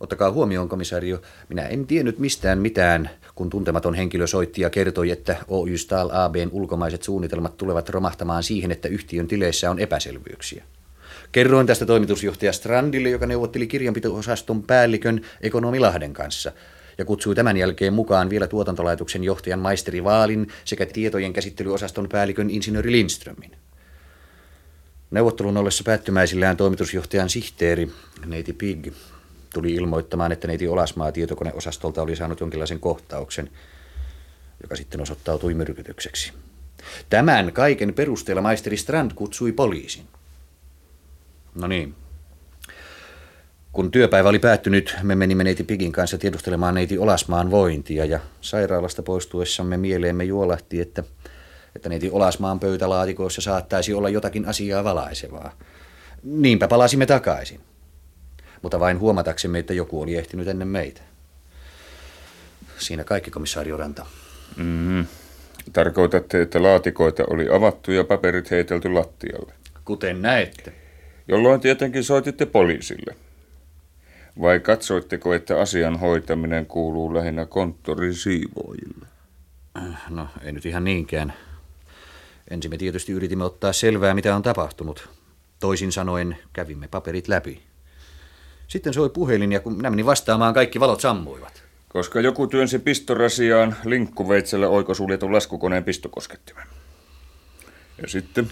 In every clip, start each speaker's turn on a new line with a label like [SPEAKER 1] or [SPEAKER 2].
[SPEAKER 1] Ottakaa huomioon, komisario. Minä en tiennyt mistään mitään, kun tuntematon henkilö soitti ja kertoi, että Oy Stahl ABn ulkomaiset suunnitelmat tulevat romahtamaan siihen, että yhtiön tileissä on epäselvyyksiä. Kerroin tästä toimitusjohtaja Strandille, joka neuvotteli kirjanpito-osaston päällikön ekonomi Lahden kanssa ja kutsui tämän jälkeen mukaan vielä tuotantolaitoksen johtajan maisteri Vaalin sekä tietojen käsittelyosaston päällikön insinööri Lindströmin. Neuvottelun ollessa päättymäisillään toimitusjohtajan sihteeri, neiti Pig, tuli ilmoittamaan, että neiti Olasmaa tietokoneosastolta oli saanut jonkinlaisen kohtauksen, joka sitten osoittautui myrkytykseksi. Tämän kaiken perusteella maisteri Strand kutsui poliisin. No niin. Kun työpäivä oli päättynyt, me menimme neiti Pigin kanssa tiedustelemaan neiti Olasmaan vointia ja sairaalasta poistuessamme mieleemme juolahti, että, että neiti Olasmaan pöytälaatikoissa saattaisi olla jotakin asiaa valaisevaa. Niinpä palasimme takaisin mutta vain huomataksemme, että joku oli ehtinyt ennen meitä. Siinä kaikki, komissaario Ranta.
[SPEAKER 2] Mm-hmm. Tarkoitatte, että laatikoita oli avattu ja paperit heitelty lattialle.
[SPEAKER 1] Kuten näette.
[SPEAKER 2] Jolloin tietenkin soititte poliisille. Vai katsoitteko, että asian hoitaminen kuuluu lähinnä konttorin siivoojille?
[SPEAKER 1] No, ei nyt ihan niinkään. Ensin me tietysti yritimme ottaa selvää, mitä on tapahtunut. Toisin sanoen kävimme paperit läpi. Sitten soi puhelin ja kun minä menin vastaamaan, kaikki valot sammuivat.
[SPEAKER 2] Koska joku työnsi pistorasiaan linkkuveitsellä oikosuljetun laskukoneen pistokoskettimen. Ja sitten?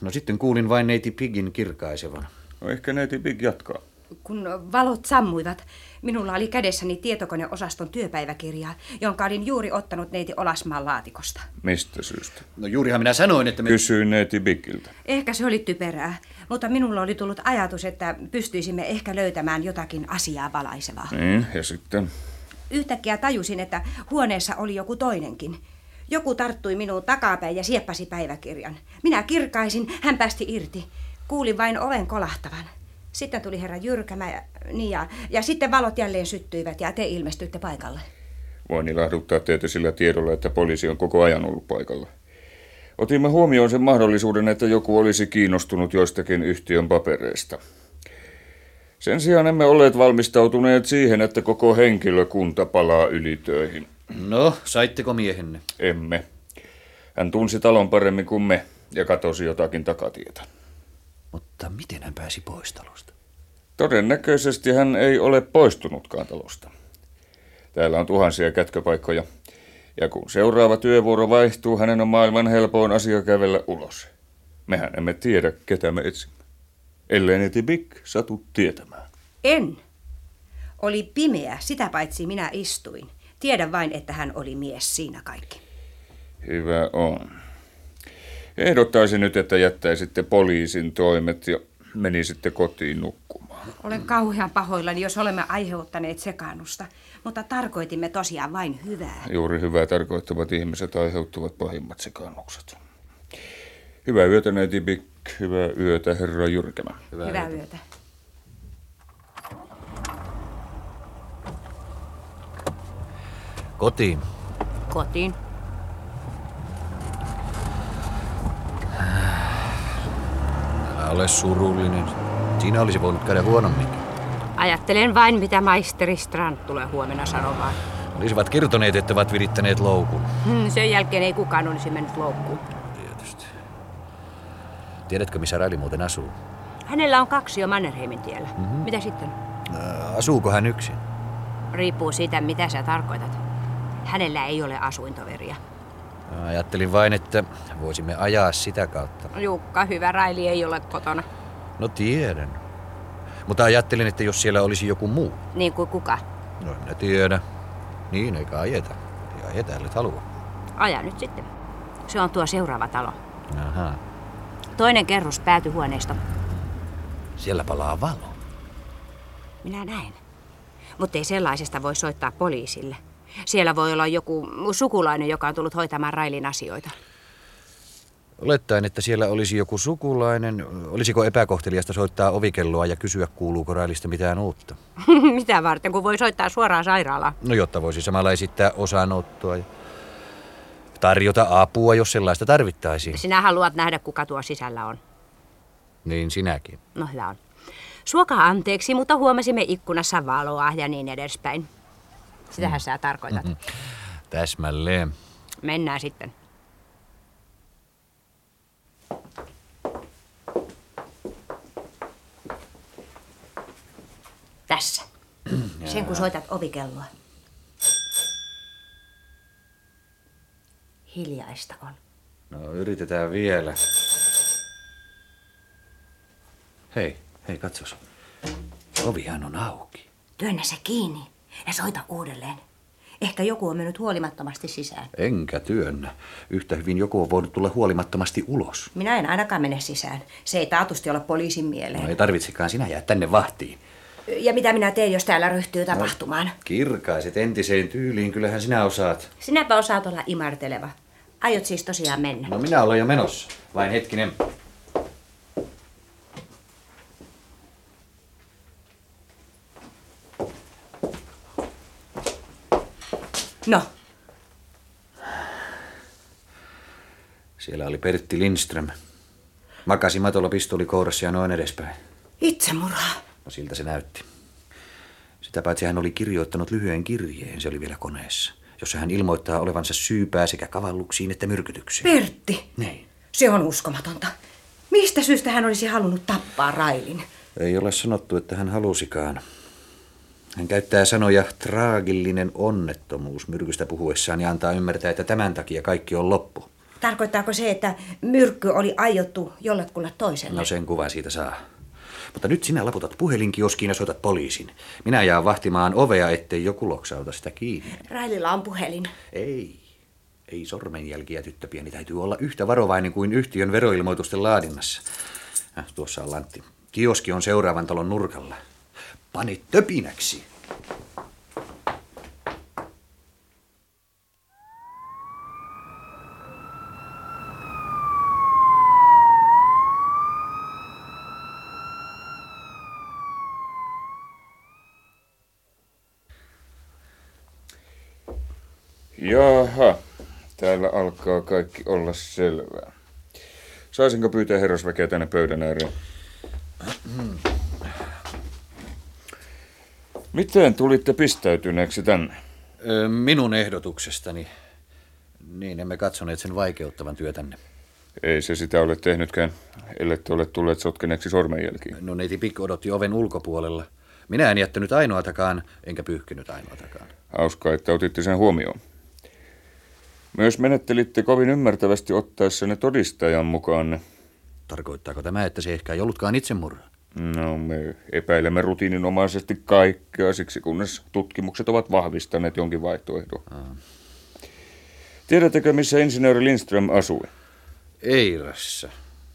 [SPEAKER 1] No sitten kuulin vain neiti Pigin kirkaisevan.
[SPEAKER 2] No ehkä neiti Pig jatkaa.
[SPEAKER 3] Kun valot sammuivat, minulla oli kädessäni tietokoneosaston työpäiväkirja, jonka olin juuri ottanut neiti Olasmaan laatikosta.
[SPEAKER 2] Mistä syystä?
[SPEAKER 1] No juurihan minä sanoin, että me...
[SPEAKER 2] Kysyin neiti Pigiltä.
[SPEAKER 3] Ehkä se oli typerää, mutta minulla oli tullut ajatus, että pystyisimme ehkä löytämään jotakin asiaa valaisevaa.
[SPEAKER 2] Niin, ja sitten?
[SPEAKER 3] Yhtäkkiä tajusin, että huoneessa oli joku toinenkin. Joku tarttui minuun takapäin ja sieppasi päiväkirjan. Minä kirkaisin, hän päästi irti. Kuulin vain oven kolahtavan. Sitten tuli herra Jyrkämä ja, niin ja, ja sitten valot jälleen syttyivät ja te ilmestyitte paikalle.
[SPEAKER 2] Voin ilahduttaa teitä sillä tiedolla, että poliisi on koko ajan ollut paikalla. Otimme huomioon sen mahdollisuuden, että joku olisi kiinnostunut joistakin yhtiön papereista. Sen sijaan emme olleet valmistautuneet siihen, että koko henkilökunta palaa ylitöihin.
[SPEAKER 1] No, saitteko miehenne?
[SPEAKER 2] Emme. Hän tunsi talon paremmin kuin me ja katosi jotakin takatietä.
[SPEAKER 1] Mutta miten hän pääsi pois talosta?
[SPEAKER 2] Todennäköisesti hän ei ole poistunutkaan talosta. Täällä on tuhansia kätköpaikkoja. Ja kun seuraava työvuoro vaihtuu, hänen on maailman helpoin asia kävellä ulos. Mehän emme tiedä, ketä me etsimme. Ellei neti Big satu tietämään.
[SPEAKER 3] En. Oli pimeä, sitä paitsi minä istuin. Tiedän vain, että hän oli mies siinä kaikki.
[SPEAKER 2] Hyvä on. Ehdottaisin nyt, että jättäisitte poliisin toimet ja menisitte kotiin nukkumaan.
[SPEAKER 3] Olen kauhean pahoillani, jos olemme aiheuttaneet sekaannusta, mutta tarkoitimme tosiaan vain hyvää.
[SPEAKER 2] Juuri hyvää tarkoittavat ihmiset aiheuttavat pahimmat sekaannukset. Hyvää yötä, neiti Big. Hyvää yötä, herra Jyrkemä.
[SPEAKER 3] Hyvää, hyvää yötä. yötä.
[SPEAKER 1] Kotiin.
[SPEAKER 3] Kotiin.
[SPEAKER 1] Älä ole surullinen. Siinä olisi voinut käydä huonommin.
[SPEAKER 3] Ajattelen vain, mitä maisteri Strand tulee huomenna sanomaan.
[SPEAKER 1] Olisivat kertoneet, että ovat virittäneet loukun.
[SPEAKER 3] Hmm, sen jälkeen ei kukaan olisi mennyt loukkuun.
[SPEAKER 1] Tietysti. Tiedätkö, missä Raili muuten asuu?
[SPEAKER 3] Hänellä on kaksi jo Mannerheimin tiellä. Mm-hmm. Mitä sitten?
[SPEAKER 1] Äh, asuuko hän yksin?
[SPEAKER 3] Riippuu siitä, mitä sä tarkoitat. Hänellä ei ole asuintoveria.
[SPEAKER 1] Ajattelin vain, että voisimme ajaa sitä kautta.
[SPEAKER 3] Jukka, hyvä Raili ei ole kotona.
[SPEAKER 1] No tiedän. Mutta ajattelin, että jos siellä olisi joku muu.
[SPEAKER 3] Niin kuin kuka?
[SPEAKER 1] No en tiedä. Niin, eikä ajeta. Ei ajeta, ellei halua.
[SPEAKER 3] Aja nyt sitten. Se on tuo seuraava talo.
[SPEAKER 1] Aha.
[SPEAKER 3] Toinen kerros päätyhuoneisto.
[SPEAKER 1] Siellä palaa valo.
[SPEAKER 3] Minä näen. Mutta ei sellaisesta voi soittaa poliisille. Siellä voi olla joku sukulainen, joka on tullut hoitamaan Railin asioita.
[SPEAKER 1] Olettaen, että siellä olisi joku sukulainen, olisiko epäkohteliasta soittaa ovikelloa ja kysyä, kuuluuko Railista mitään uutta?
[SPEAKER 3] Mitä varten, kun voi soittaa suoraan sairaalaan?
[SPEAKER 1] No jotta voisi samalla esittää osanottoa ja tarjota apua, jos sellaista tarvittaisiin.
[SPEAKER 3] Sinä haluat nähdä, kuka tuo sisällä on.
[SPEAKER 1] Niin sinäkin.
[SPEAKER 3] No hyvä on. Suokaa anteeksi, mutta huomasimme ikkunassa valoa ja niin edespäin. Sitähän sä tarkoitat.
[SPEAKER 1] Täsmälleen.
[SPEAKER 3] Mennään sitten. Tässä. Sen kun soitat ovikelloa. Hiljaista on.
[SPEAKER 1] No yritetään vielä. Hei, hei katsos. Ovihan on auki.
[SPEAKER 3] Työnnä se kiinni ja soita uudelleen. Ehkä joku on mennyt huolimattomasti sisään.
[SPEAKER 1] Enkä työnnä. Yhtä hyvin joku on voinut tulla huolimattomasti ulos.
[SPEAKER 3] Minä en ainakaan mene sisään. Se ei taatusti ole poliisin mieleen.
[SPEAKER 1] No ei tarvitsekaan sinä jää tänne vahtiin.
[SPEAKER 3] Ja mitä minä teen, jos täällä ryhtyy tapahtumaan?
[SPEAKER 1] Kirkaiset entiseen tyyliin, kyllähän sinä osaat.
[SPEAKER 3] Sinäpä osaat olla imarteleva. Aiot siis tosiaan mennä?
[SPEAKER 1] No minä olen jo menossa. Vain hetkinen.
[SPEAKER 3] No,
[SPEAKER 1] Siellä oli Pertti Lindström. Makasi matolla pistoli kourassa ja noin edespäin.
[SPEAKER 3] itsemurha.
[SPEAKER 1] No siltä se näytti. Sitä paitsi hän oli kirjoittanut lyhyen kirjeen, se oli vielä koneessa, jossa hän ilmoittaa olevansa syypää sekä kavalluksiin että myrkytyksiin.
[SPEAKER 3] Pertti,
[SPEAKER 1] Niin.
[SPEAKER 3] se on uskomatonta. Mistä syystä hän olisi halunnut tappaa Railin?
[SPEAKER 1] Ei ole sanottu, että hän halusikaan. Hän käyttää sanoja traagillinen onnettomuus myrkystä puhuessaan ja antaa ymmärtää, että tämän takia kaikki on loppu.
[SPEAKER 3] Tarkoittaako se, että myrkky oli aiottu jollekulle toiselle?
[SPEAKER 1] No sen kuvan siitä saa. Mutta nyt sinä laputat puhelinkioskiin ja soitat poliisin. Minä jään vahtimaan ovea, ettei joku loksauta sitä kiinni.
[SPEAKER 3] Raililla on puhelin.
[SPEAKER 1] Ei. Ei sormenjälkiä, tyttöpieni. Täytyy olla yhtä varovainen kuin yhtiön veroilmoitusten laadinnassa. Äh, tuossa on Lantti. Kioski on seuraavan talon nurkalla. Pane töpinäksi.
[SPEAKER 2] Jaha, täällä alkaa kaikki olla selvää. Saisinko pyytää herrasväkeä tänne pöydän ääreen? Miten tulitte pistäytyneeksi tänne?
[SPEAKER 1] Minun ehdotuksestani. Niin, emme katsoneet sen vaikeuttavan työtänne.
[SPEAKER 2] Ei se sitä ole tehnytkään, ellette ole tulleet sotkeneeksi sormenjälkiin.
[SPEAKER 1] No neiti Pik odotti oven ulkopuolella. Minä en jättänyt ainoatakaan, enkä pyyhkinyt ainoatakaan.
[SPEAKER 2] Hauskaa, että otitte sen huomioon. Myös menettelitte kovin ymmärtävästi ottaessanne todistajan mukaan.
[SPEAKER 1] Tarkoittaako tämä, että se ehkä ei ollutkaan itsemurha?
[SPEAKER 2] No, me epäilemme rutiininomaisesti kaikkea siksi, kunnes tutkimukset ovat vahvistaneet jonkin vaihtoehdon. Tiedättekö, missä insinööri Lindström asui?
[SPEAKER 1] Eirassa.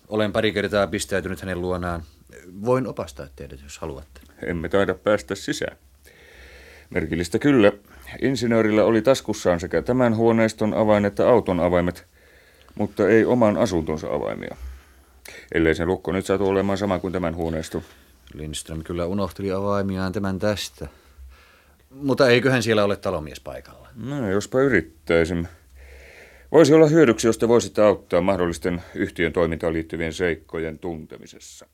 [SPEAKER 1] Olen pari kertaa pistäytynyt hänen luonaan. Voin opastaa teidät, jos haluatte.
[SPEAKER 2] Emme taida päästä sisään. Merkillistä kyllä. Insinöörillä oli taskussaan sekä tämän huoneiston avain että auton avaimet, mutta ei oman asuntonsa avaimia. Ellei se lukko nyt saatu olemaan sama kuin tämän huoneiston.
[SPEAKER 1] Lindström kyllä unohteli avaimiaan tämän tästä. Mutta eiköhän siellä ole talomies paikalla.
[SPEAKER 2] No, jospa yrittäisimme. Voisi olla hyödyksi, jos te voisitte auttaa mahdollisten yhtiön toimintaan liittyvien seikkojen tuntemisessa.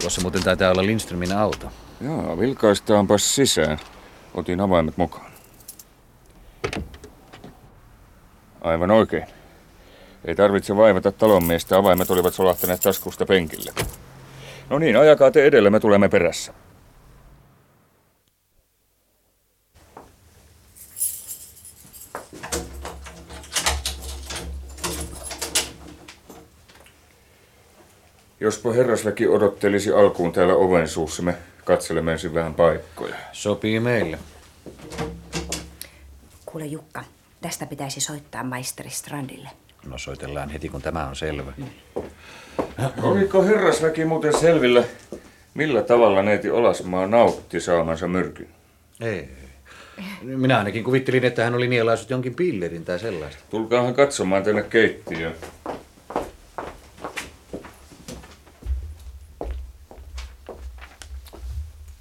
[SPEAKER 1] Tuossa muuten taitaa olla Lindströmin auto.
[SPEAKER 2] Jaa, vilkaistaanpas sisään. Otin avaimet mukaan. Aivan oikein. Ei tarvitse vaivata talonmiestä, avaimet olivat solahtaneet taskusta penkille. No niin, ajakaa te edelle, me tulemme perässä. Jospa herrasväki odottelisi alkuun täällä oven suussa, me katselemme ensin vähän paikkoja.
[SPEAKER 1] Sopii meille.
[SPEAKER 3] Kuule Jukka, tästä pitäisi soittaa maisteri Strandille.
[SPEAKER 1] No soitellaan heti, kun tämä on selvä.
[SPEAKER 2] Oliko herrasväki muuten selvillä, millä tavalla neiti Olasmaa nautti saamansa myrkyn?
[SPEAKER 1] Ei. Minä ainakin kuvittelin, että hän oli nielaisut jonkin pillerin tai sellaista.
[SPEAKER 2] Tulkaahan katsomaan tänne keittiöön.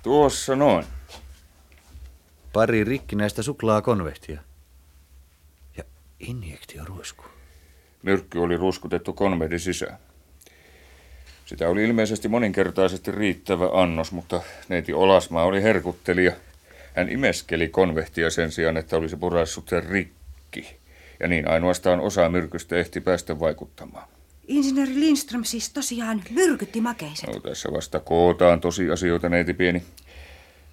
[SPEAKER 2] Tuossa noin.
[SPEAKER 1] Pari rikkinäistä suklaakonvehtia. Ja injektioruisku.
[SPEAKER 2] Myrkky oli ruskutettu konvehdin sisään. Sitä oli ilmeisesti moninkertaisesti riittävä annos, mutta neiti Olasmaa oli herkuttelija. Hän imeskeli konvehtia sen sijaan, että olisi puraissut sen rikki. Ja niin ainoastaan osa myrkystä ehti päästä vaikuttamaan.
[SPEAKER 3] Insinööri Lindström siis tosiaan myrkytti makeiset.
[SPEAKER 2] No, tässä vasta kootaan tosiasioita, neiti pieni.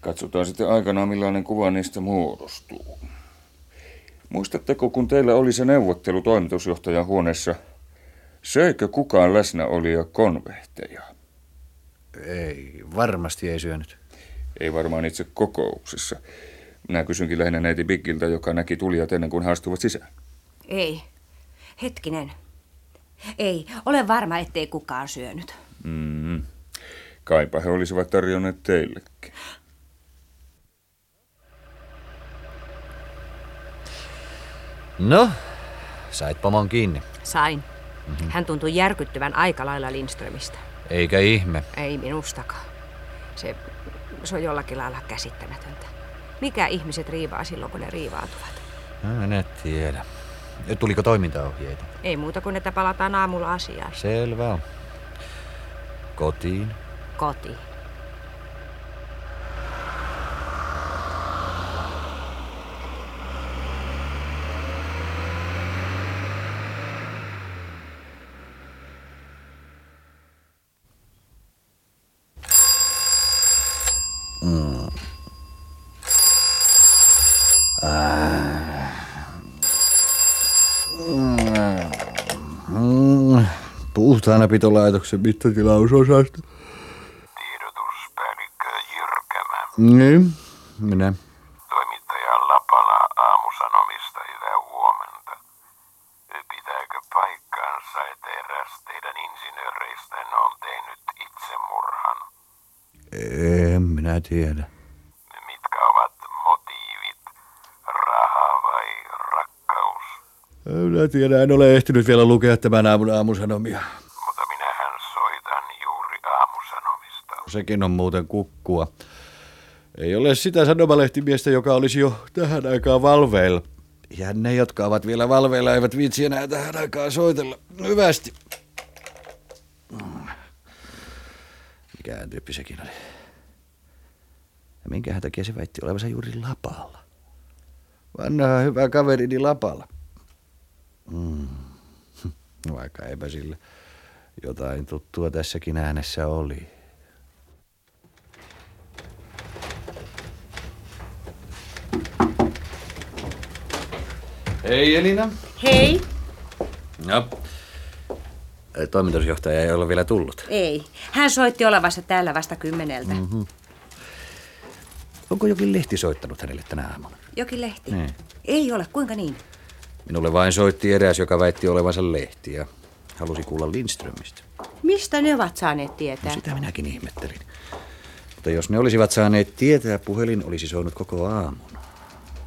[SPEAKER 2] Katsotaan sitten aikanaan, millainen kuva niistä muodostuu. Muistatteko, kun teillä oli se neuvottelu toimitusjohtajan huoneessa, söikö kukaan läsnäolija konvehteja?
[SPEAKER 1] Ei, varmasti ei syönyt.
[SPEAKER 2] Ei varmaan itse kokouksessa. Minä kysynkin lähinnä neiti Biggiltä, joka näki tulijat ennen kuin he astuvat sisään.
[SPEAKER 3] Ei. Hetkinen. Ei, ole varma, ettei kukaan syönyt.
[SPEAKER 2] Mm. Kaipa he olisivat tarjonneet teillekin.
[SPEAKER 1] No, sait pomon kiinni.
[SPEAKER 3] Sain. Mm-hmm. Hän tuntui järkyttyvän aika lailla Lindströmistä.
[SPEAKER 1] Eikä ihme.
[SPEAKER 3] Ei minustakaan. Se, se on jollakin lailla käsittämätöntä. Mikä ihmiset riivaa silloin, kun ne riivaantuvat?
[SPEAKER 1] No, en tiedä. Tuliko toimintaohjeita?
[SPEAKER 3] Ei muuta kuin, että palataan aamulla asiaan.
[SPEAKER 1] Selvä on. Kotiin?
[SPEAKER 3] Kotiin.
[SPEAKER 1] Puhtaanapitolaitoksen mittatilausosasto.
[SPEAKER 4] Tiedotuspäällikkö Jyrkämä.
[SPEAKER 1] Niin, minä.
[SPEAKER 4] Toimittaja Lapala aamusanomista hyvää huomenta. Pitääkö paikkaansa, että eräs teidän insinööreistänne on tehnyt itsemurhan?
[SPEAKER 1] En minä tiedä.
[SPEAKER 4] Mitkä ovat motiivit? Raha vai rakkaus?
[SPEAKER 1] Minä tiedä, en ole ehtinyt vielä lukea tämän aamun aamusanomia.
[SPEAKER 4] Mutta minähän soitan juuri aamusanomista.
[SPEAKER 1] Sekin on muuten kukkua. Ei ole sitä sanomalehtimiestä, joka olisi jo tähän aikaan valveilla. Ja ne, jotka ovat vielä valveilla, eivät viitsi enää tähän aikaan soitella. Hyvästi. Mikähän tyyppi sekin oli? Ja minkähän takia se väitti olevansa juuri Lapalla? Vanha hyvä kaverini Lapalla. Mm. Vaikka eipä sillä jotain tuttua tässäkin äänessä oli. Hei Elina.
[SPEAKER 3] Hei.
[SPEAKER 1] No. Toimitusjohtaja ei ole vielä tullut.
[SPEAKER 3] Ei. Hän soitti olevansa täällä vasta kymmeneltä. Mm-hmm.
[SPEAKER 1] Onko jokin lehti soittanut hänelle tänä aamuna?
[SPEAKER 3] Jokin lehti?
[SPEAKER 1] Niin.
[SPEAKER 3] Ei ole. Kuinka niin?
[SPEAKER 1] Minulle vain soitti eräs, joka väitti olevansa lehti ja halusi kuulla Lindströmistä.
[SPEAKER 3] Mistä ne ovat saaneet tietää?
[SPEAKER 1] No sitä minäkin ihmettelin. Mutta jos ne olisivat saaneet tietää, puhelin olisi soinut koko aamun.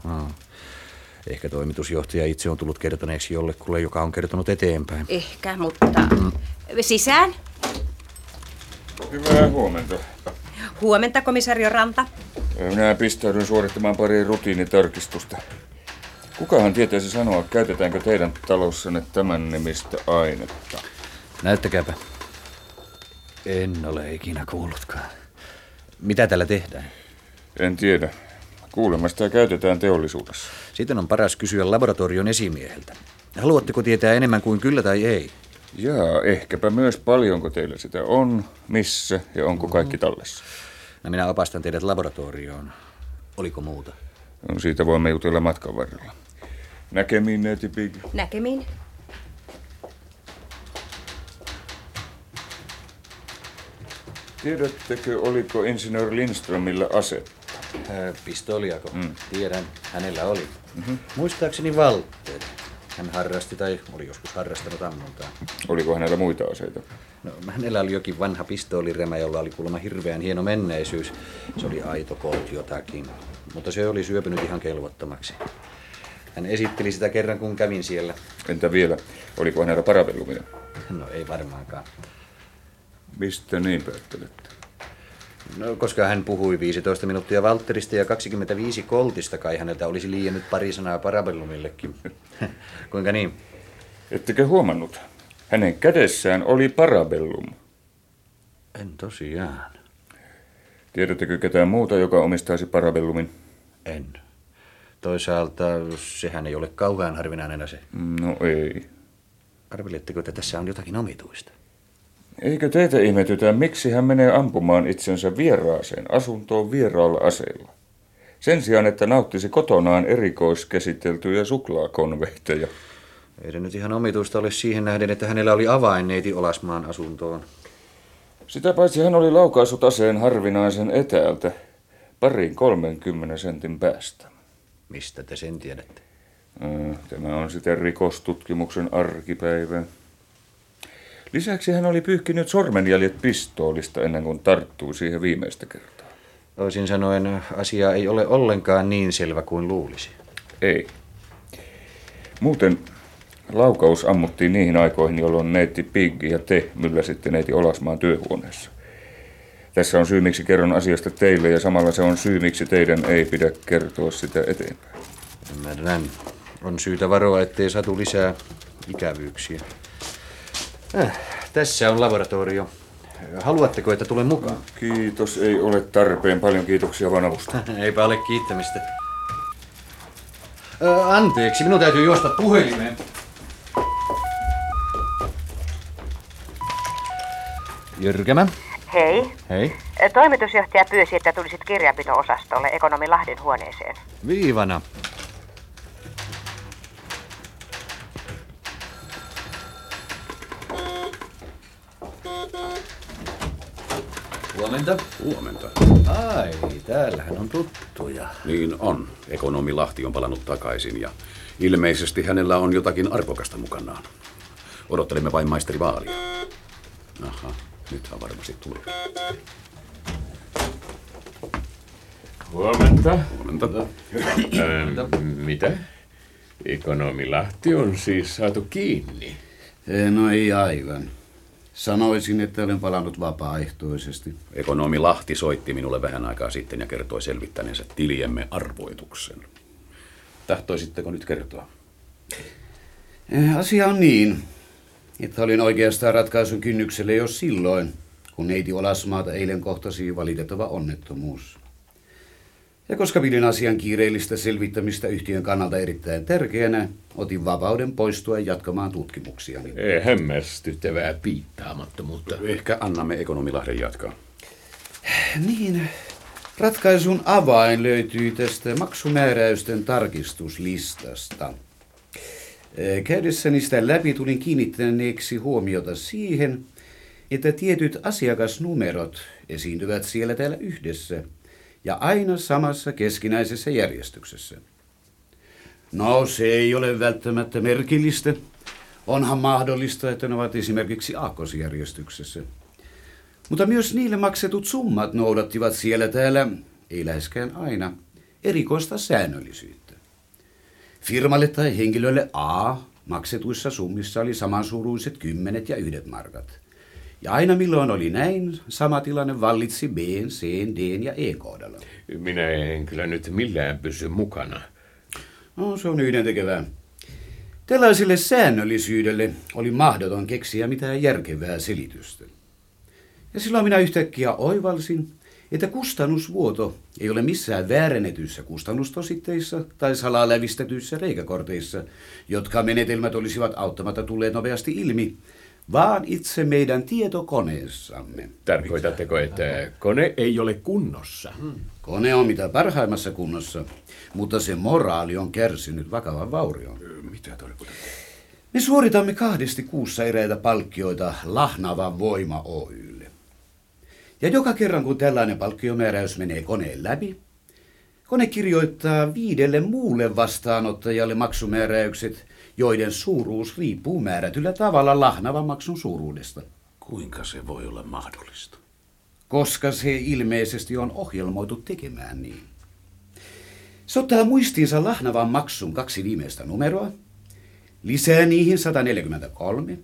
[SPEAKER 1] Ah. Ehkä toimitusjohtaja itse on tullut kertoneeksi jollekulle, joka on kertonut eteenpäin.
[SPEAKER 3] Ehkä, mutta... Mm. Sisään?
[SPEAKER 2] Hyvää huomenta.
[SPEAKER 3] Huomenta, komisario Ranta.
[SPEAKER 2] Minä pistäydyn suorittamaan pari rutiinitarkistusta. Kukahan tietäisi sanoa, käytetäänkö teidän talossanne tämän nimistä ainetta?
[SPEAKER 1] Näyttäkääpä. En ole ikinä kuullutkaan. Mitä tällä tehdään?
[SPEAKER 2] En tiedä. Kuulemma sitä käytetään teollisuudessa.
[SPEAKER 1] Sitten on paras kysyä laboratorion esimieheltä. Haluatteko tietää enemmän kuin kyllä tai ei?
[SPEAKER 2] Jaa, ehkäpä myös paljonko teillä sitä on, missä ja onko kaikki tallessa.
[SPEAKER 1] No minä opastan teidät laboratorioon. Oliko muuta?
[SPEAKER 2] No, siitä voimme jutella matkan varrella. Näkemiin, neiti Pig.
[SPEAKER 3] Näkemiin.
[SPEAKER 2] Tiedättekö, oliko insinööri Lindströmillä ase?
[SPEAKER 1] Äh, pistoliako? Mm. Tiedän, hänellä oli. Mm-hmm. Muistaakseni valtteet. Hän harrasti tai oli joskus harrastanut ammuntaa.
[SPEAKER 2] Oliko hänellä muita aseita?
[SPEAKER 1] No, hänellä oli jokin vanha pistooliremä, jolla oli kuulemma hirveän hieno menneisyys. Se oli aito kolt jotakin, mutta se oli syöpynyt ihan kelvottomaksi. Hän esitteli sitä kerran, kun kävin siellä.
[SPEAKER 2] Entä vielä? Oliko hänellä parabellumia?
[SPEAKER 1] No ei varmaankaan.
[SPEAKER 2] Mistä niin päättelette?
[SPEAKER 1] No, koska hän puhui 15 minuuttia Valtterista ja 25 koltista, kai häneltä olisi liiennyt pari sanaa parabellumillekin. Kuinka niin?
[SPEAKER 2] Ettekö huomannut? Hänen kädessään oli parabellum.
[SPEAKER 1] En tosiaan.
[SPEAKER 2] Tiedättekö ketään muuta, joka omistaisi Parabellumin?
[SPEAKER 1] En. Toisaalta sehän ei ole kauhean harvinainen ase.
[SPEAKER 2] No ei.
[SPEAKER 1] Arveletteko, että tässä on jotakin omituista?
[SPEAKER 2] Eikö teitä ihmetytä, miksi hän menee ampumaan itsensä vieraaseen asuntoon vieraalla aseella? Sen sijaan, että nauttisi kotonaan erikoiskäsiteltyjä suklaakonvehteja.
[SPEAKER 1] Ei se nyt ihan omituista ole siihen nähden, että hänellä oli avain neiti Olasmaan asuntoon.
[SPEAKER 2] Sitä paitsi hän oli laukaissut aseen harvinaisen etäältä, parin 30 sentin päästä.
[SPEAKER 1] Mistä te sen tiedätte?
[SPEAKER 2] Äh, Tämä on sitten rikostutkimuksen arkipäivä. Lisäksi hän oli pyyhkinyt sormenjäljet pistoolista ennen kuin tarttui siihen viimeistä kertaa.
[SPEAKER 1] Toisin sanoen asia ei ole ollenkaan niin selvä kuin luulisi.
[SPEAKER 2] Ei. Muuten laukaus ammuttiin niihin aikoihin, jolloin neiti Pig ja te mylläsitte neiti Olasmaan työhuoneessa. Tässä on syy, miksi kerron asiasta teille ja samalla se on syy, miksi teidän ei pidä kertoa sitä eteenpäin.
[SPEAKER 1] Ymmärrän. On syytä varoa, ettei satu lisää ikävyyksiä. Äh, tässä on laboratorio. Haluatteko, että tulen mukaan?
[SPEAKER 2] Kiitos, ei ole tarpeen. Paljon kiitoksia vaan avusta.
[SPEAKER 1] Eipä ole kiittämistä. Ö, anteeksi, minun täytyy juosta puhelimeen. Jyrkämä.
[SPEAKER 3] Hei.
[SPEAKER 1] Hei.
[SPEAKER 3] Toimitusjohtaja pyysi, että tulisit kirjanpito-osastolle ekonomi Lahden huoneeseen.
[SPEAKER 1] Viivana. Huomenta.
[SPEAKER 5] Huomenta.
[SPEAKER 1] Ai, täällähän on tuttuja.
[SPEAKER 5] Niin on. Ekonomi Lahti on palannut takaisin ja ilmeisesti hänellä on jotakin arvokasta mukanaan. Odottelemme vain maisteri Vaalia. Aha, nythän varmasti tulee.
[SPEAKER 6] Huomenta.
[SPEAKER 5] Huomenta.
[SPEAKER 6] Ähm, mitä? Ekonomi Lahti on siis saatu kiinni.
[SPEAKER 7] No ei aivan. Sanoisin, että olen palannut vapaaehtoisesti.
[SPEAKER 5] Ekonomi Lahti soitti minulle vähän aikaa sitten ja kertoi selvittäneensä tiliemme arvoituksen. Tahtoisitteko nyt kertoa?
[SPEAKER 7] Eh, Asia on niin, että olin oikeastaan ratkaisun kynnykselle jo silloin, kun neiti Olasmaata eilen kohtasi valitettava onnettomuus. Ja koska pidin asian kiireellistä selvittämistä yhtiön kannalta erittäin tärkeänä, otin vapauden poistua jatkamaan tutkimuksiani.
[SPEAKER 6] Ei hämmästyttävää piittaamattomuutta.
[SPEAKER 5] Ehkä annamme ekonomi Lahden jatkaa.
[SPEAKER 7] Niin, ratkaisun avain löytyy tästä maksumääräysten tarkistuslistasta. Käydessäni sitä läpi tulin kiinnittäneeksi huomiota siihen, että tietyt asiakasnumerot esiintyvät siellä täällä yhdessä ja aina samassa keskinäisessä järjestyksessä. No, se ei ole välttämättä merkillistä. Onhan mahdollista, että ne ovat esimerkiksi aakkosjärjestyksessä. Mutta myös niille maksetut summat noudattivat siellä täällä, ei läheskään aina, erikoista säännöllisyyttä. Firmalle tai henkilölle A maksetuissa summissa oli samansuuruiset kymmenet ja yhdet markat. Ja aina milloin oli näin, sama tilanne vallitsi B, C, D ja E kohdalla.
[SPEAKER 6] Minä en kyllä nyt millään pysy mukana.
[SPEAKER 7] No, se on yhdentekevää. Tällaiselle säännöllisyydelle oli mahdoton keksiä mitään järkevää selitystä. Ja silloin minä yhtäkkiä oivalsin, että kustannusvuoto ei ole missään väärennetyissä kustannustositteissa tai salaa lävistetyissä reikäkorteissa, jotka menetelmät olisivat auttamatta tulleet nopeasti ilmi, vaan itse meidän tietokoneessamme.
[SPEAKER 6] Tarkoitatteko, että kone ei ole kunnossa?
[SPEAKER 7] Kone on mitä parhaimmassa kunnossa, mutta se moraali on kärsinyt vakavan vaurion.
[SPEAKER 5] Mitä tarkoitatte?
[SPEAKER 7] Me suoritamme kahdesti kuussa eräitä palkkioita Lahnavan Voima Oylle. Ja joka kerran kun tällainen palkkiomääräys menee koneen läpi, kone kirjoittaa viidelle muulle vastaanottajalle maksumääräykset, joiden suuruus riippuu määrätyllä tavalla Lahnavan maksun suuruudesta.
[SPEAKER 5] Kuinka se voi olla mahdollista?
[SPEAKER 7] koska se ilmeisesti on ohjelmoitu tekemään niin. Se ottaa muistiinsa lahnavan maksun kaksi viimeistä numeroa, lisää niihin 143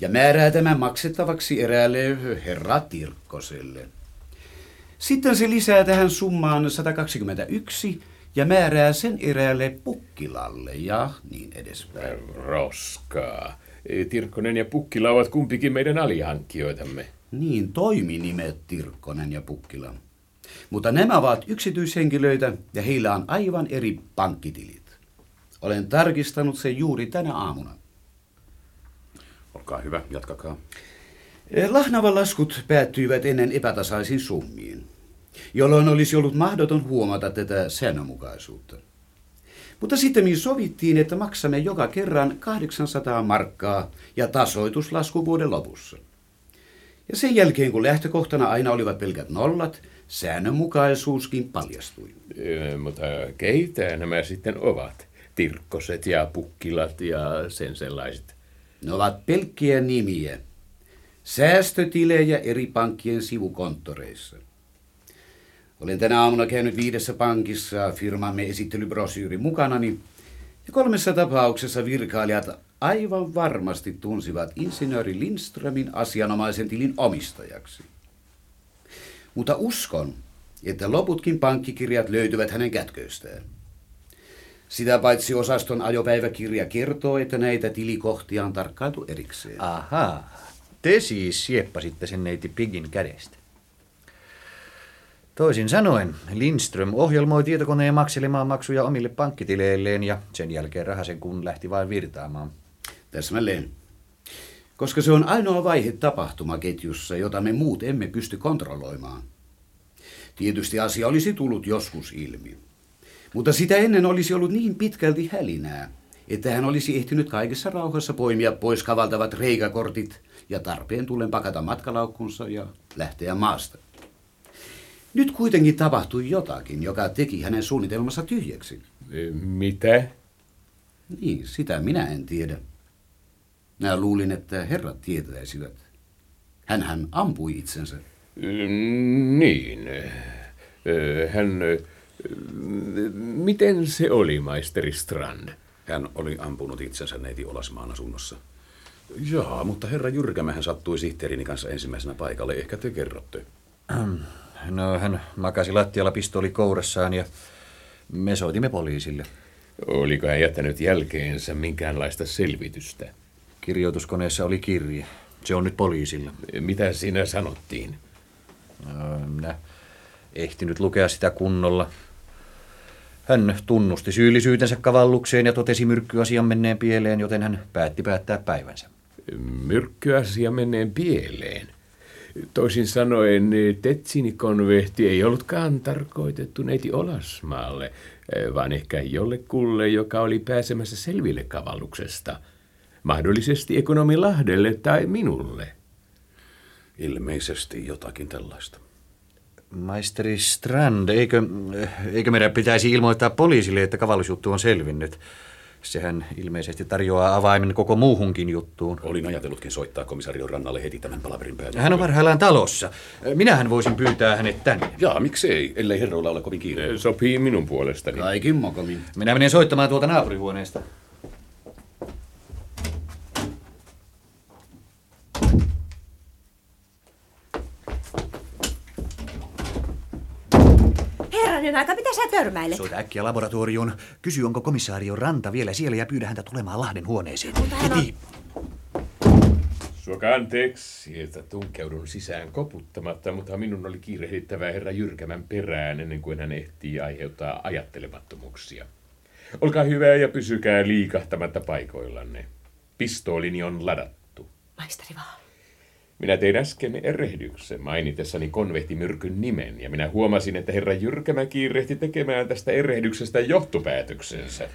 [SPEAKER 7] ja määrää tämän maksettavaksi eräälle herra Tirkkoselle. Sitten se lisää tähän summaan 121 ja määrää sen eräälle Pukkilalle ja niin edespäin.
[SPEAKER 6] Roskaa. Tirkkonen ja Pukkila ovat kumpikin meidän alihankkijoitamme.
[SPEAKER 7] Niin, toiminimet Tirkkonen ja Pukkila. Mutta nämä ovat yksityishenkilöitä ja heillä on aivan eri pankkitilit. Olen tarkistanut sen juuri tänä aamuna.
[SPEAKER 5] Olkaa hyvä, jatkakaa.
[SPEAKER 7] Eh, Lahnavan laskut päättyivät ennen epätasaisiin summiin, jolloin olisi ollut mahdoton huomata tätä säännönmukaisuutta. Mutta sitten sovittiin, että maksamme joka kerran 800 markkaa ja tasoituslasku vuoden lopussa. Ja sen jälkeen, kun lähtökohtana aina olivat pelkät nollat, säännönmukaisuuskin paljastui.
[SPEAKER 6] Ö, mutta keitä nämä sitten ovat? Tirkkoset ja pukkilat ja sen sellaiset.
[SPEAKER 7] Ne ovat pelkkiä nimiä. Säästötilejä eri pankkien sivukonttoreissa. Olen tänä aamuna käynyt viidessä pankissa firmamme esittelybrosyysri mukanani, ja kolmessa tapauksessa virkailijat aivan varmasti tunsivat insinööri Lindströmin asianomaisen tilin omistajaksi. Mutta uskon, että loputkin pankkikirjat löytyvät hänen kätköistään. Sitä paitsi osaston ajopäiväkirja kertoo, että näitä tilikohtia on tarkkailtu erikseen.
[SPEAKER 1] Ahaa, te siis sieppasitte sen neiti Pigin kädestä. Toisin sanoen, Lindström ohjelmoi tietokoneen makselemaan maksuja omille pankkitileilleen ja sen jälkeen rahasen kun lähti vain virtaamaan.
[SPEAKER 7] Täsmälleen. Koska se on ainoa vaihe tapahtumaketjussa, jota me muut emme pysty kontrolloimaan. Tietysti asia olisi tullut joskus ilmi. Mutta sitä ennen olisi ollut niin pitkälti hälinää, että hän olisi ehtinyt kaikessa rauhassa poimia pois kavaltavat reikäkortit ja tarpeen tullen pakata matkalaukkunsa ja lähteä maasta. Nyt kuitenkin tapahtui jotakin, joka teki hänen suunnitelmansa tyhjäksi.
[SPEAKER 6] Ö, Mitä?
[SPEAKER 7] Niin, sitä minä en tiedä. Minä luulin, että herrat tietäisivät. Hänhän ampui itsensä.
[SPEAKER 6] Ö, Niin. Ö, Hän... Miten se oli, maisteri Strand?
[SPEAKER 5] Hän oli ampunut itsensä neiti Olasmaan asunnossa. Jaa, mutta herra Jyrkämähän sattui sihteerini kanssa ensimmäisenä paikalle. Ehkä te kerrotte.
[SPEAKER 1] No, hän makasi lattialla pistooli kourassaan ja me soitimme poliisille.
[SPEAKER 6] Oliko hän jättänyt jälkeensä minkäänlaista selvitystä?
[SPEAKER 1] Kirjoituskoneessa oli kirje. Se on nyt poliisilla.
[SPEAKER 6] Mitä siinä sanottiin?
[SPEAKER 1] No, minä ehtinyt lukea sitä kunnolla. Hän tunnusti syyllisyytensä kavallukseen ja totesi myrkkyasian menneen pieleen, joten hän päätti päättää päivänsä.
[SPEAKER 6] Myrkkyasia menneen pieleen. Toisin sanoen, Tetsinikonvehti ei ollutkaan tarkoitettu neiti Olasmaalle, vaan ehkä jollekulle, joka oli pääsemässä selville kavalluksesta. Mahdollisesti ekonomi Lahdelle tai minulle.
[SPEAKER 5] Ilmeisesti jotakin tällaista.
[SPEAKER 1] Maisteri Strand, eikö, eikö meidän pitäisi ilmoittaa poliisille, että kavallusjuttu on selvinnyt? Sehän ilmeisesti tarjoaa avaimen koko muuhunkin juttuun.
[SPEAKER 5] Olin ajatellutkin soittaa komisarion rannalle heti tämän palaverin päälle.
[SPEAKER 1] Hän on parhaillaan talossa. Minähän voisin pyytää hänet tänne.
[SPEAKER 5] Jaa, miksei, ellei herroilla ole kovin kiire.
[SPEAKER 6] Sopii minun puolestani.
[SPEAKER 7] Kaikin mokomin.
[SPEAKER 1] Minä menen soittamaan tuolta naapurihuoneesta.
[SPEAKER 3] Herranen aika, mitä sä törmäilet?
[SPEAKER 1] Soita äkkiä laboratorioon. Kysy, onko komissaario Ranta vielä siellä ja pyydä häntä tulemaan Lahden huoneeseen.
[SPEAKER 3] Mutta hän on-
[SPEAKER 1] Heti.
[SPEAKER 6] Suoka anteeksi, että tunkeudun sisään koputtamatta, mutta minun oli kiirehdittävä herra Jyrkämän perään ennen kuin hän ehtii aiheuttaa ajattelemattomuuksia. Olkaa hyvä ja pysykää liikahtamatta paikoillanne. Pistoolini on ladattu.
[SPEAKER 3] Maisteri vaan.
[SPEAKER 6] Minä tein äsken erehdyksen mainitessani konvehtimyrkyn nimen, ja minä huomasin, että herra Jyrkämä kiirehti tekemään tästä erehdyksestä johtopäätöksensä.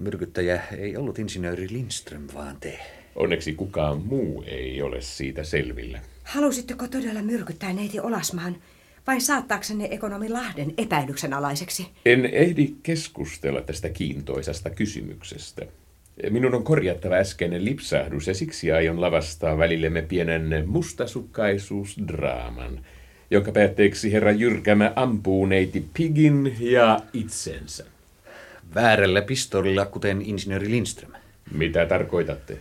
[SPEAKER 1] Myrkyttäjä ei ollut insinööri Lindström, vaan te.
[SPEAKER 6] Onneksi kukaan muu ei ole siitä selvillä.
[SPEAKER 3] Halusitteko todella myrkyttää neiti Olasmaan vai saattaaksenne ekonomi Lahden epäilyksen alaiseksi?
[SPEAKER 6] En ehdi keskustella tästä kiintoisasta kysymyksestä. Minun on korjattava äskeinen lipsahdus ja siksi aion lavastaa välillemme pienen mustasukkaisuusdraaman, jonka päätteeksi herra Jyrkämä ampuu neiti Pigin ja itsensä.
[SPEAKER 1] Väärällä pistoolilla, kuten insinööri Lindström.
[SPEAKER 6] Mitä tarkoitatte?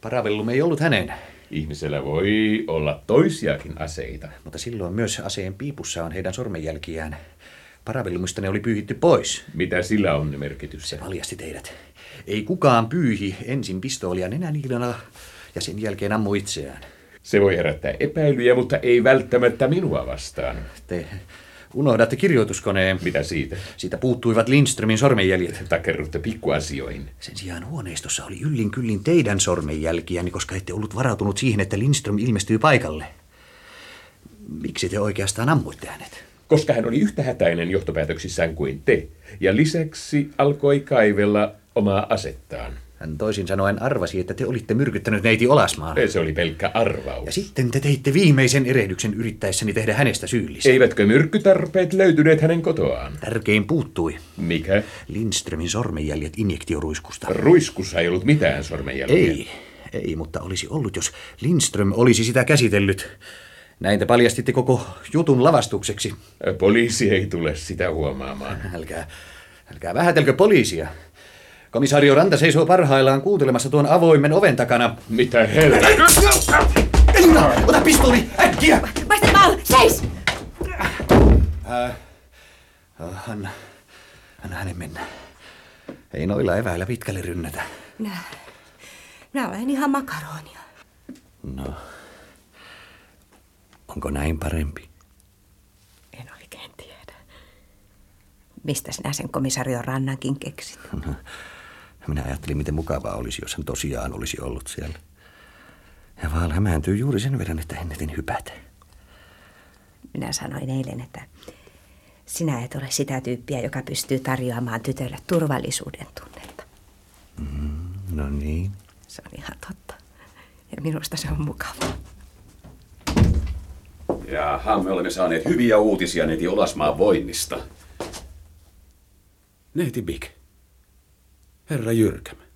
[SPEAKER 1] Paravellum ei ollut hänen,
[SPEAKER 6] Ihmisellä voi olla toisiakin aseita.
[SPEAKER 1] mutta silloin myös aseen piipussa on heidän sormenjälkiään. Paravellumista ne oli pyyhitty pois.
[SPEAKER 6] Mitä sillä on merkitystä?
[SPEAKER 1] Se paljasti teidät. Ei kukaan pyyhi ensin pistoolia nenäniilona ja sen jälkeen ammu itseään.
[SPEAKER 6] Se voi herättää epäilyjä, mutta ei välttämättä minua vastaan.
[SPEAKER 1] Te unohdatte kirjoituskoneen.
[SPEAKER 6] Mitä siitä?
[SPEAKER 1] Siitä puuttuivat Lindströmin sormenjäljet.
[SPEAKER 6] Takerrutte pikkuasioihin.
[SPEAKER 1] Sen sijaan huoneistossa oli yllin kyllin teidän sormenjälkiäni, koska ette ollut varautunut siihen, että Lindström ilmestyy paikalle. Miksi te oikeastaan ammuitte hänet?
[SPEAKER 6] Koska hän oli yhtä hätäinen johtopäätöksissään kuin te, ja lisäksi alkoi kaivella omaa asettaan.
[SPEAKER 1] Hän toisin sanoen arvasi, että te olitte myrkyttänyt neiti Olasmaan.
[SPEAKER 6] Se oli pelkkä arvaus.
[SPEAKER 1] Ja sitten te teitte viimeisen erehdyksen yrittäessäni tehdä hänestä syyllisen.
[SPEAKER 6] Eivätkö myrkkytarpeet löytyneet hänen kotoaan?
[SPEAKER 1] Tärkein puuttui.
[SPEAKER 6] Mikä?
[SPEAKER 1] Lindströmin sormenjäljet injektioruiskusta.
[SPEAKER 6] Ruiskussa ei ollut mitään sormenjälkeä.
[SPEAKER 1] Ei, ei, mutta olisi ollut, jos Lindström olisi sitä käsitellyt. Näin te paljastitte koko jutun lavastukseksi.
[SPEAKER 6] Poliisi ei tule sitä huomaamaan.
[SPEAKER 1] Älkää, älkää vähätelkö poliisia. Komisario Ranta seisoo parhaillaan kuuntelemassa tuon avoimen oven takana.
[SPEAKER 6] Mitä helvettiä?
[SPEAKER 1] Elina, ota pistooli, äkkiä!
[SPEAKER 3] Master Paul, seis!
[SPEAKER 1] Äh, anna, anna hänen mennä. Ei noilla eväillä pitkälle rynnätä.
[SPEAKER 3] Minä, minä olen ihan makaronia.
[SPEAKER 1] No, onko näin parempi?
[SPEAKER 3] En oikein tiedä. Mistä sinä sen komisarion rannankin keksit?
[SPEAKER 1] No, minä ajattelin, miten mukavaa olisi, jos hän tosiaan olisi ollut siellä. Ja Vaal hämääntyy juuri sen verran, että ennätin hypätä.
[SPEAKER 3] Minä sanoin eilen, että sinä et ole sitä tyyppiä, joka pystyy tarjoamaan tytölle turvallisuuden tunnetta.
[SPEAKER 1] Mm, no niin.
[SPEAKER 3] Se on ihan totta. Ja minusta se on mukavaa.
[SPEAKER 5] Jaha, me olemme saaneet hyviä uutisia neiti Olasmaan voinnista.
[SPEAKER 7] Neiti Big. Herra Jyrkämä.